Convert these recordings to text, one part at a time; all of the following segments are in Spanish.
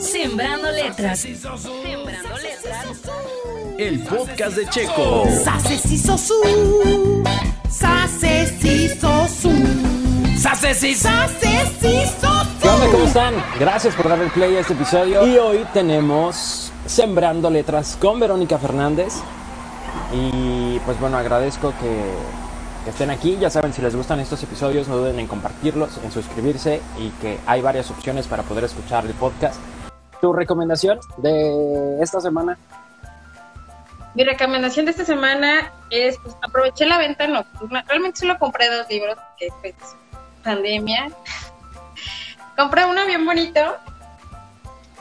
Sembrando letras. Sembrando letras. El podcast de Checo. Sase si sosu. Sase si sosu. ¡Sase, sí! Sase si sosu. ¿Qué onda? ¿Cómo están? Gracias por darle play a este episodio. Y hoy tenemos Sembrando Letras con Verónica Fernández. Y pues bueno, agradezco que, que estén aquí. Ya saben, si les gustan estos episodios, no duden en compartirlos, en suscribirse y que hay varias opciones para poder escuchar el podcast. ¿Tu recomendación de esta semana? Mi recomendación de esta semana es, pues, aproveché la venta nocturna. Realmente solo compré dos libros, que pues, pandemia. compré uno bien bonito.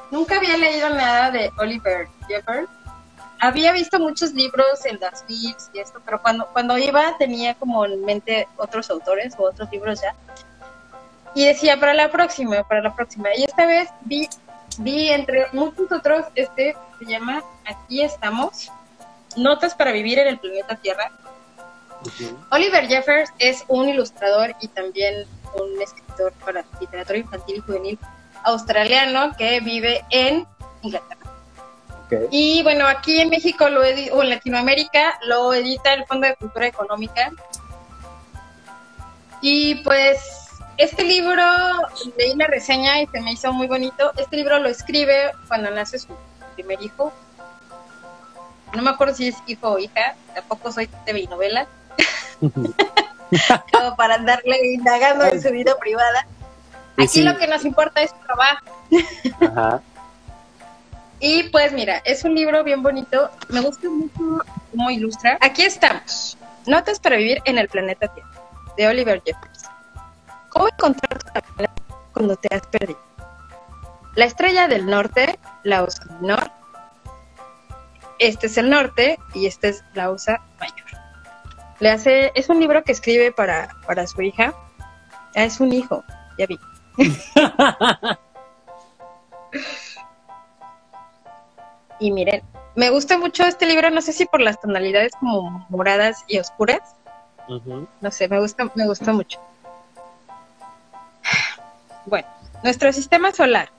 Nunca había leído nada de Oliver Jeffers. Había visto muchos libros en las feeds y esto, pero cuando, cuando iba tenía como en mente otros autores o otros libros ya. Y decía, para la próxima, para la próxima. Y esta vez vi, vi entre muchos otros, este se llama Aquí estamos, Notas para vivir en el planeta Tierra. Oliver Jeffers es un ilustrador y también un escritor para literatura infantil y juvenil australiano que vive en Inglaterra. Y bueno, aquí en México lo o en Latinoamérica lo edita el Fondo de Cultura Económica. Y pues este libro, leí la reseña y se me hizo muy bonito. Este libro lo escribe cuando nace su primer hijo. No me acuerdo si es hijo o hija, tampoco soy TV novela. Como para andarle indagando en su vida privada. Aquí sí. lo que nos importa es su trabajo. Ajá. Y pues mira, es un libro bien bonito. Me gusta mucho cómo ilustra. Aquí estamos. Notas para vivir en el planeta Tierra, de Oliver Jeffers. ¿Cómo encontrar tu cuando te has perdido? La estrella del norte, la Osa menor. Este es el norte y este es la Osa mayor. Le hace, es un libro que escribe para, para su hija. Ah, es un hijo, ya vi. Y miren, me gusta mucho este libro, no sé si por las tonalidades como moradas y oscuras, no sé, me gusta, me gusta mucho. Bueno, nuestro sistema solar,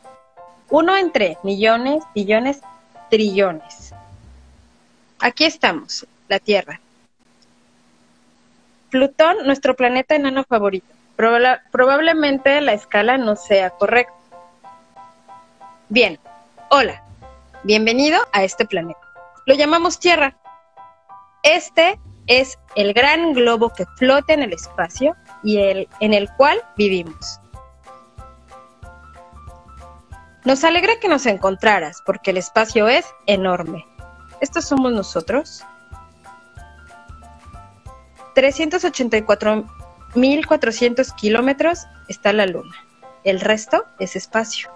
uno entre millones, billones, trillones. Aquí estamos, la Tierra. Plutón, nuestro planeta enano favorito. Proba- probablemente la escala no sea correcta. Bien, hola, bienvenido a este planeta. Lo llamamos Tierra. Este es el gran globo que flota en el espacio y el, en el cual vivimos. Nos alegra que nos encontraras porque el espacio es enorme. ¿Estos somos nosotros? 384.400 kilómetros está la Luna. El resto es espacio.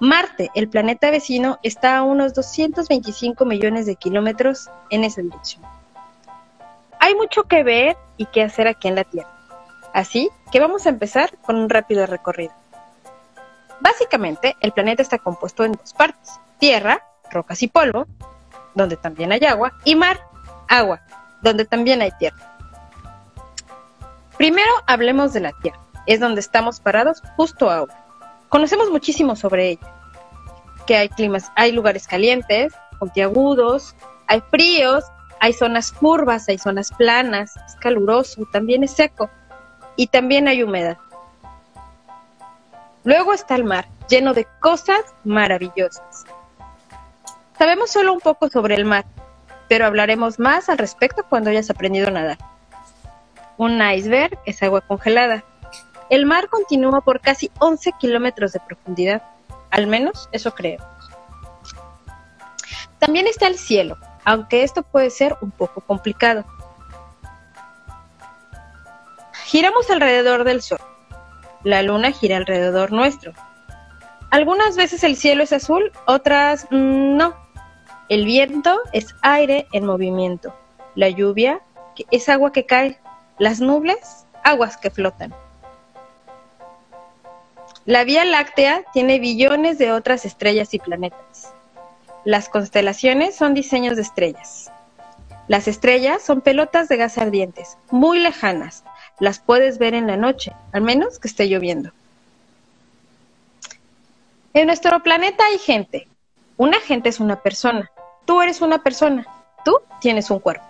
Marte, el planeta vecino, está a unos 225 millones de kilómetros en esa dirección. Hay mucho que ver y que hacer aquí en la Tierra. Así que vamos a empezar con un rápido recorrido. Básicamente, el planeta está compuesto en dos partes. Tierra, rocas y polvo, donde también hay agua, y mar, agua, donde también hay tierra. Primero hablemos de la Tierra. Es donde estamos parados justo ahora. Conocemos muchísimo sobre ella. Que hay climas, hay lugares calientes, puntiagudos, hay fríos, hay zonas curvas, hay zonas planas, es caluroso, también es seco y también hay humedad. Luego está el mar, lleno de cosas maravillosas. Sabemos solo un poco sobre el mar, pero hablaremos más al respecto cuando hayas aprendido a nadar. Un iceberg es agua congelada. El mar continúa por casi 11 kilómetros de profundidad, al menos eso creo. También está el cielo, aunque esto puede ser un poco complicado. Giramos alrededor del Sol. La Luna gira alrededor nuestro. Algunas veces el cielo es azul, otras mm, no. El viento es aire en movimiento. La lluvia es agua que cae. Las nubes, aguas que flotan. La Vía Láctea tiene billones de otras estrellas y planetas. Las constelaciones son diseños de estrellas. Las estrellas son pelotas de gas ardientes, muy lejanas. Las puedes ver en la noche, al menos que esté lloviendo. En nuestro planeta hay gente. Una gente es una persona. Tú eres una persona. Tú tienes un cuerpo.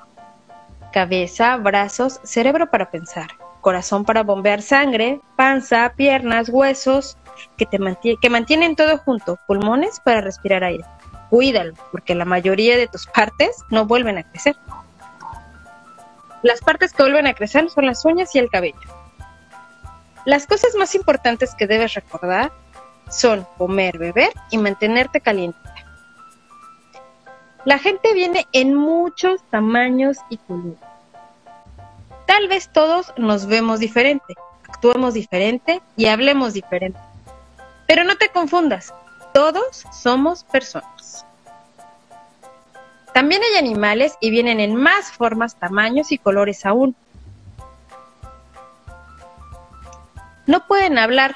Cabeza, brazos, cerebro para pensar, corazón para bombear sangre, panza, piernas, huesos, que, te que mantienen todo junto, pulmones para respirar aire. Cuídalo, porque la mayoría de tus partes no vuelven a crecer. Las partes que vuelven a crecer son las uñas y el cabello. Las cosas más importantes que debes recordar son comer, beber y mantenerte caliente. La gente viene en muchos tamaños y colores. Tal vez todos nos vemos diferente, actuemos diferente y hablemos diferente. Pero no te confundas, todos somos personas. También hay animales y vienen en más formas, tamaños y colores aún. No pueden hablar,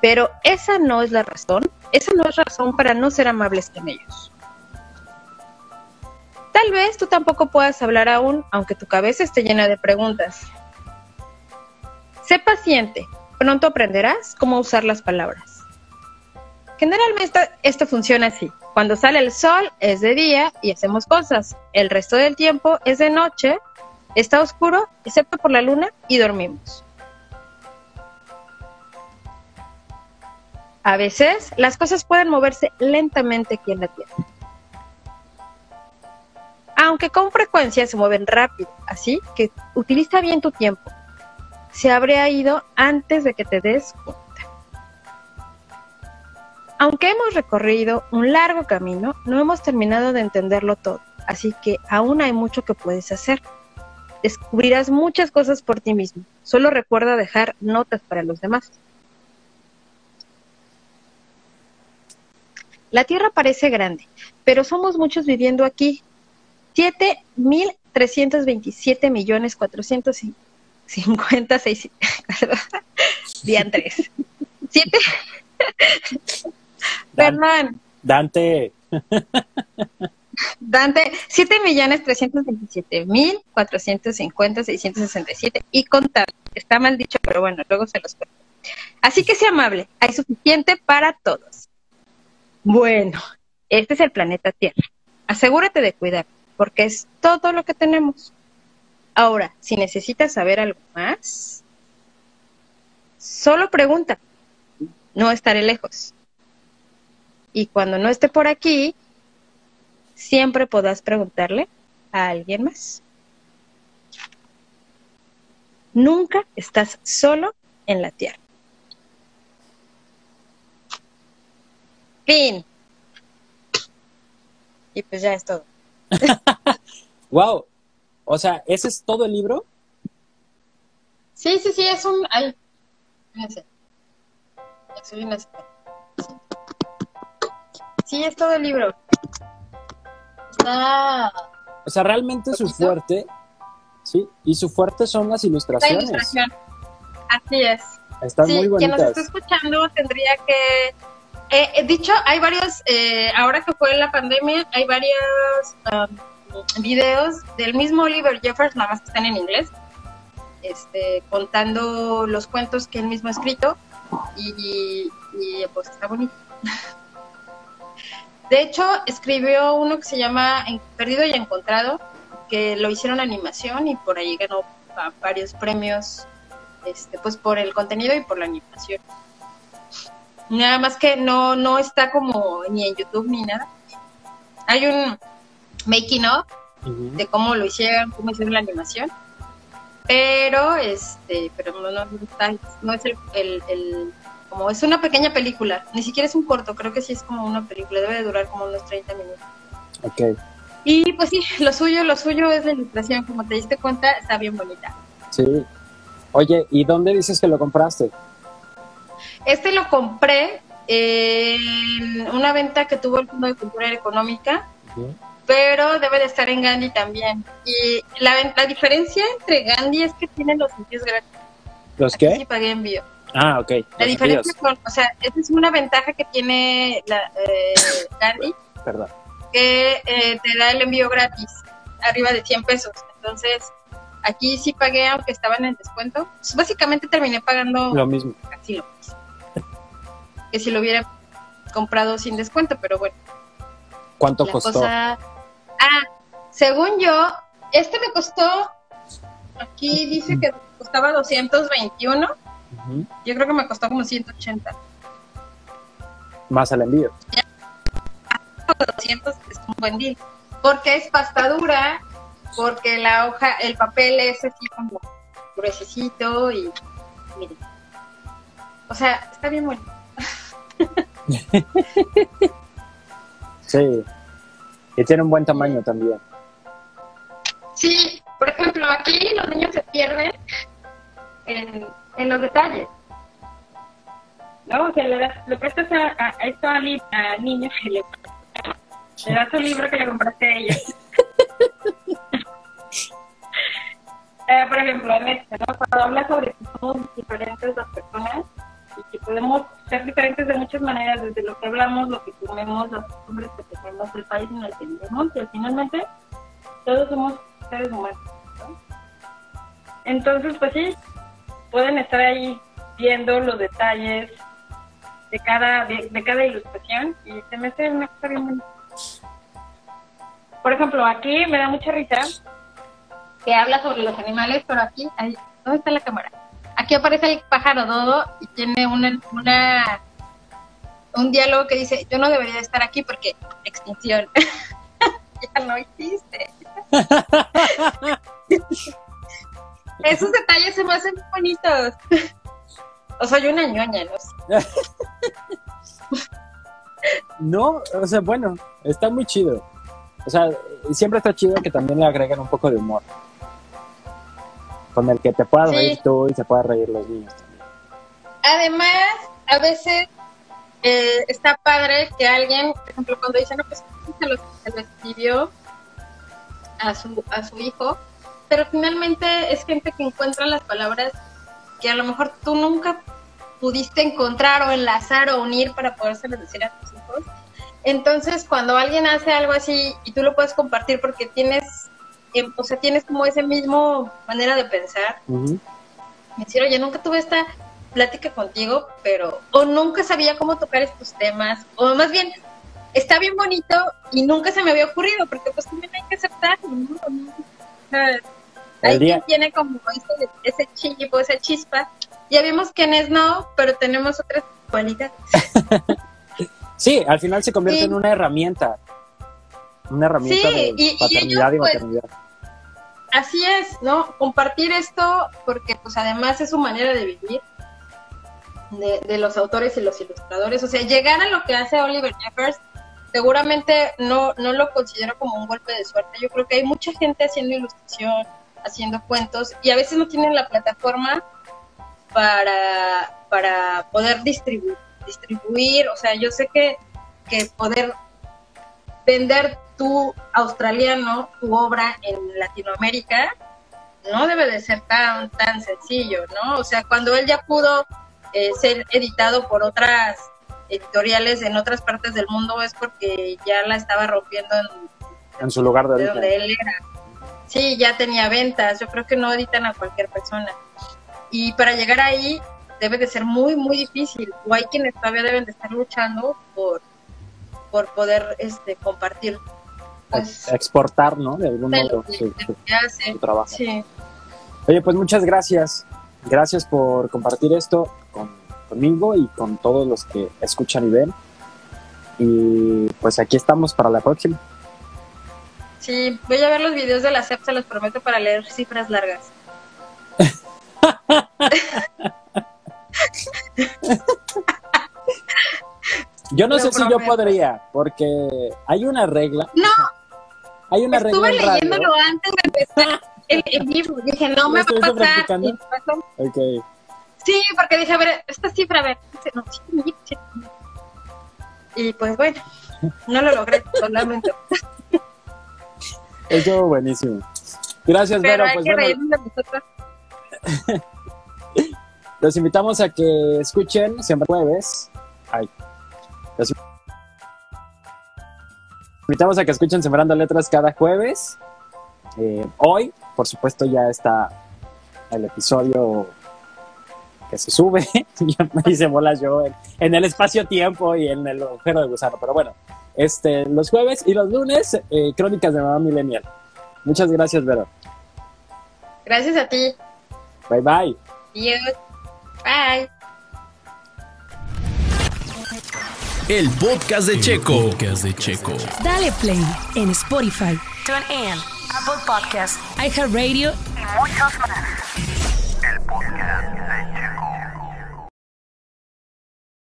pero esa no es la razón. Esa no es razón para no ser amables con ellos. Tal vez tú tampoco puedas hablar aún, aunque tu cabeza esté llena de preguntas. Sé paciente, pronto aprenderás cómo usar las palabras. Generalmente esto funciona así. Cuando sale el sol es de día y hacemos cosas. El resto del tiempo es de noche, está oscuro, excepto por la luna, y dormimos. A veces las cosas pueden moverse lentamente aquí en la Tierra. Aunque con frecuencia se mueven rápido, así que utiliza bien tu tiempo. Se habría ido antes de que te des cuenta. Aunque hemos recorrido un largo camino, no hemos terminado de entenderlo todo, así que aún hay mucho que puedes hacer. Descubrirás muchas cosas por ti mismo, solo recuerda dejar notas para los demás. La Tierra parece grande, pero somos muchos viviendo aquí. 7.327 millones 456 diantres. 7 Fernán. Dante. Dante, 7.327.450.667 y contable. Está mal dicho, pero bueno, luego se los cuento. Así que sea amable, hay suficiente para todos. Bueno, este es el planeta Tierra. Asegúrate de cuidar, porque es todo lo que tenemos. Ahora, si necesitas saber algo más, solo pregunta. No estaré lejos. Y cuando no esté por aquí, siempre podrás preguntarle a alguien más. Nunca estás solo en la Tierra. Fin. Y pues ya es todo. wow. O sea, ¿ese es todo el libro? Sí, sí, sí, es un... Ay, fíjense. Soy una- Sí, es todo el libro. Está... O sea, realmente su fuerte, sí, y su fuerte son las La ilustraciones. ilustración. Así es. Están sí, muy quien nos bonitas. está escuchando tendría que... Eh, eh, dicho, hay varios, eh, ahora que fue la pandemia, hay varios um, videos del mismo Oliver Jeffers, nada más que están en inglés, este, contando los cuentos que él mismo ha escrito y, y, pues está bonito. De hecho, escribió uno que se llama Perdido y Encontrado, que lo hicieron animación y por ahí ganó ah, varios premios este, pues por el contenido y por la animación. Nada más que no, no está como ni en YouTube ni nada. Hay un making Ujú. de cómo lo hicieron, cómo hicieron la animación. Pero este, pero no, no, no es el, el, el- como es una pequeña película, ni siquiera es un corto, creo que sí es como una película, debe de durar como unos 30 minutos. Ok, Y pues sí, lo suyo, lo suyo es la ilustración, como te diste cuenta, está bien bonita. sí. Oye, ¿y dónde dices que lo compraste? Este lo compré en una venta que tuvo el Fondo de Cultura Económica, pero debe de estar en Gandhi también. Y la, la diferencia entre Gandhi es que tiene los envíos gratis. ¿Los Aquí sí qué? pagué envío. Ah, ok. La los diferencia envíos. con, o sea, esa es una ventaja que tiene la, eh, Gandhi, Perdón. que eh, te da el envío gratis, arriba de 100 pesos. Entonces, aquí sí pagué, aunque estaban en descuento. Pues, básicamente terminé pagando Lo mismo. casi lo mismo. Que si lo hubiera. comprado sin descuento, pero bueno. ¿Cuánto la costó? cosa- Ah, según yo, este me costó, aquí dice que costaba 221, Yo creo que me costó como 180. Más el envío. 200 es un buen deal. Porque es pasta dura, porque la hoja, el papel es así como gruesecito y miren. O sea, está bien bueno. Sí. Y tiene un buen tamaño también. Sí, por ejemplo, aquí los niños se pierden en, en los detalles. ¿No? O sea, le, das- le prestas a, a, a esto a, li- a niños y le, le das un libro que le compraste a ella. Eh, por ejemplo, en este, ¿no? Cuando habla sobre que somos diferentes las personas y que podemos ser diferentes de muchas maneras, desde lo que hablamos, lo que comemos, las costumbres que tenemos, el país en el que vivimos, y finalmente todos somos seres humanos. ¿no? Entonces, pues sí, pueden estar ahí viendo los detalles de cada, de, cada ilustración y se me hace una cosa bien. Por ejemplo, aquí me da mucha risa que habla sobre los animales, pero aquí, ahí, ¿dónde está la cámara? Aquí aparece el pájaro dodo y tiene una, una un diálogo que dice, yo no debería estar aquí porque extinción. ya no existe. Esos detalles se me hacen muy bonitos. o soy una ñoña, no sé. No, o sea, bueno, está muy chido. O sea, siempre está chido que también le agreguen un poco de humor. Con el que te puedas Sí. reír tú y se puedan reír los niños también. Además, a veces eh, está padre que alguien, por ejemplo, cuando dice, no, pues se lo, se lo escribió a su, a su hijo, pero finalmente es gente que encuentra las palabras que a lo mejor tú nunca pudiste encontrar o enlazar o unir para podérselas decir a tus hijos. Entonces, cuando alguien hace algo así y tú lo puedes compartir porque tienes, em, o sea, tienes como ese mismo manera de pensar, Ujú. decir, oye, nunca tuve esta plática contigo, pero, o nunca sabía cómo tocar estos temas, o más bien, está bien bonito y nunca se me había ocurrido, porque pues también hay que aceptar, ¿no? ¿no? O sea, Hay día- quien tiene como ese, ese esa chispa, ya vimos quiénes no, pero tenemos otras cualidades. Sí, al final se convierte Sí. en una herramienta. Una herramienta Sí, de y- paternidad y, ellos, pues, maternidad. Así es, ¿no? Compartir esto porque pues además es su manera de vivir de, de los autores y los ilustradores. O sea, llegar a lo que hace Oliver Jeffers seguramente no, no lo considero como un golpe de suerte. Yo creo que hay mucha gente haciendo ilustración, haciendo cuentos y a veces no tienen la plataforma para, para poder distribuir, distribuir. O sea, yo sé que, que poder vender tu australiano, tu obra en Latinoamérica, no debe de ser tan, tan sencillo, ¿no? O sea, cuando él ya pudo eh, ser editado por otras editoriales en otras partes del mundo es porque ya la estaba rompiendo en, En su lugar de de donde él era. Sí, ya tenía ventas, yo creo que no editan a cualquier persona. Y para llegar ahí debe de ser muy, muy difícil. O hay quienes todavía deben de estar luchando por, por poder este, compartir pues, Ex- Exportar, ¿no? De algún modo su, trabajo. Sí. Oye, pues muchas gracias. Gracias por compartir esto con- conmigo y con todos los que escuchan y ven. Y pues aquí estamos para la próxima. Sí, voy a ver los videos de la SEP, se los prometo, para leer cifras largas. Yo no Lo sé si yo podría, porque hay una regla. No, Hay una regla estuve radio. leyéndolo antes de empezar el, el libro. Dije, no me va a ¿Estuviste pasar. Sí, porque dije, a ver, esta cifra, a ver. no, sí, sí. Y pues bueno, no lo logré, lo lamento. Estuvo buenísimo. Gracias, Pero Vero. hay Pues que bueno, reírnos de los invitamos a que escuchen siempre jueves. Ay. Los invitamos a que escuchen Sembrando Letras cada jueves. Eh, hoy, por supuesto, ya está el episodio que se sube y me hice bolas yo en, en el espacio-tiempo y en el agujero de gusano. Pero bueno, este, los jueves y los lunes, eh, Crónicas de Mamá Millennial. Muchas gracias, Vero. Gracias a ti. Bye bye. Adiós. Bye. El podcast de Checo. Podcast de Checo. Dale play en Spotify, TuneIn, Apple Podcasts, iHeartRadio y muchos más. El podcast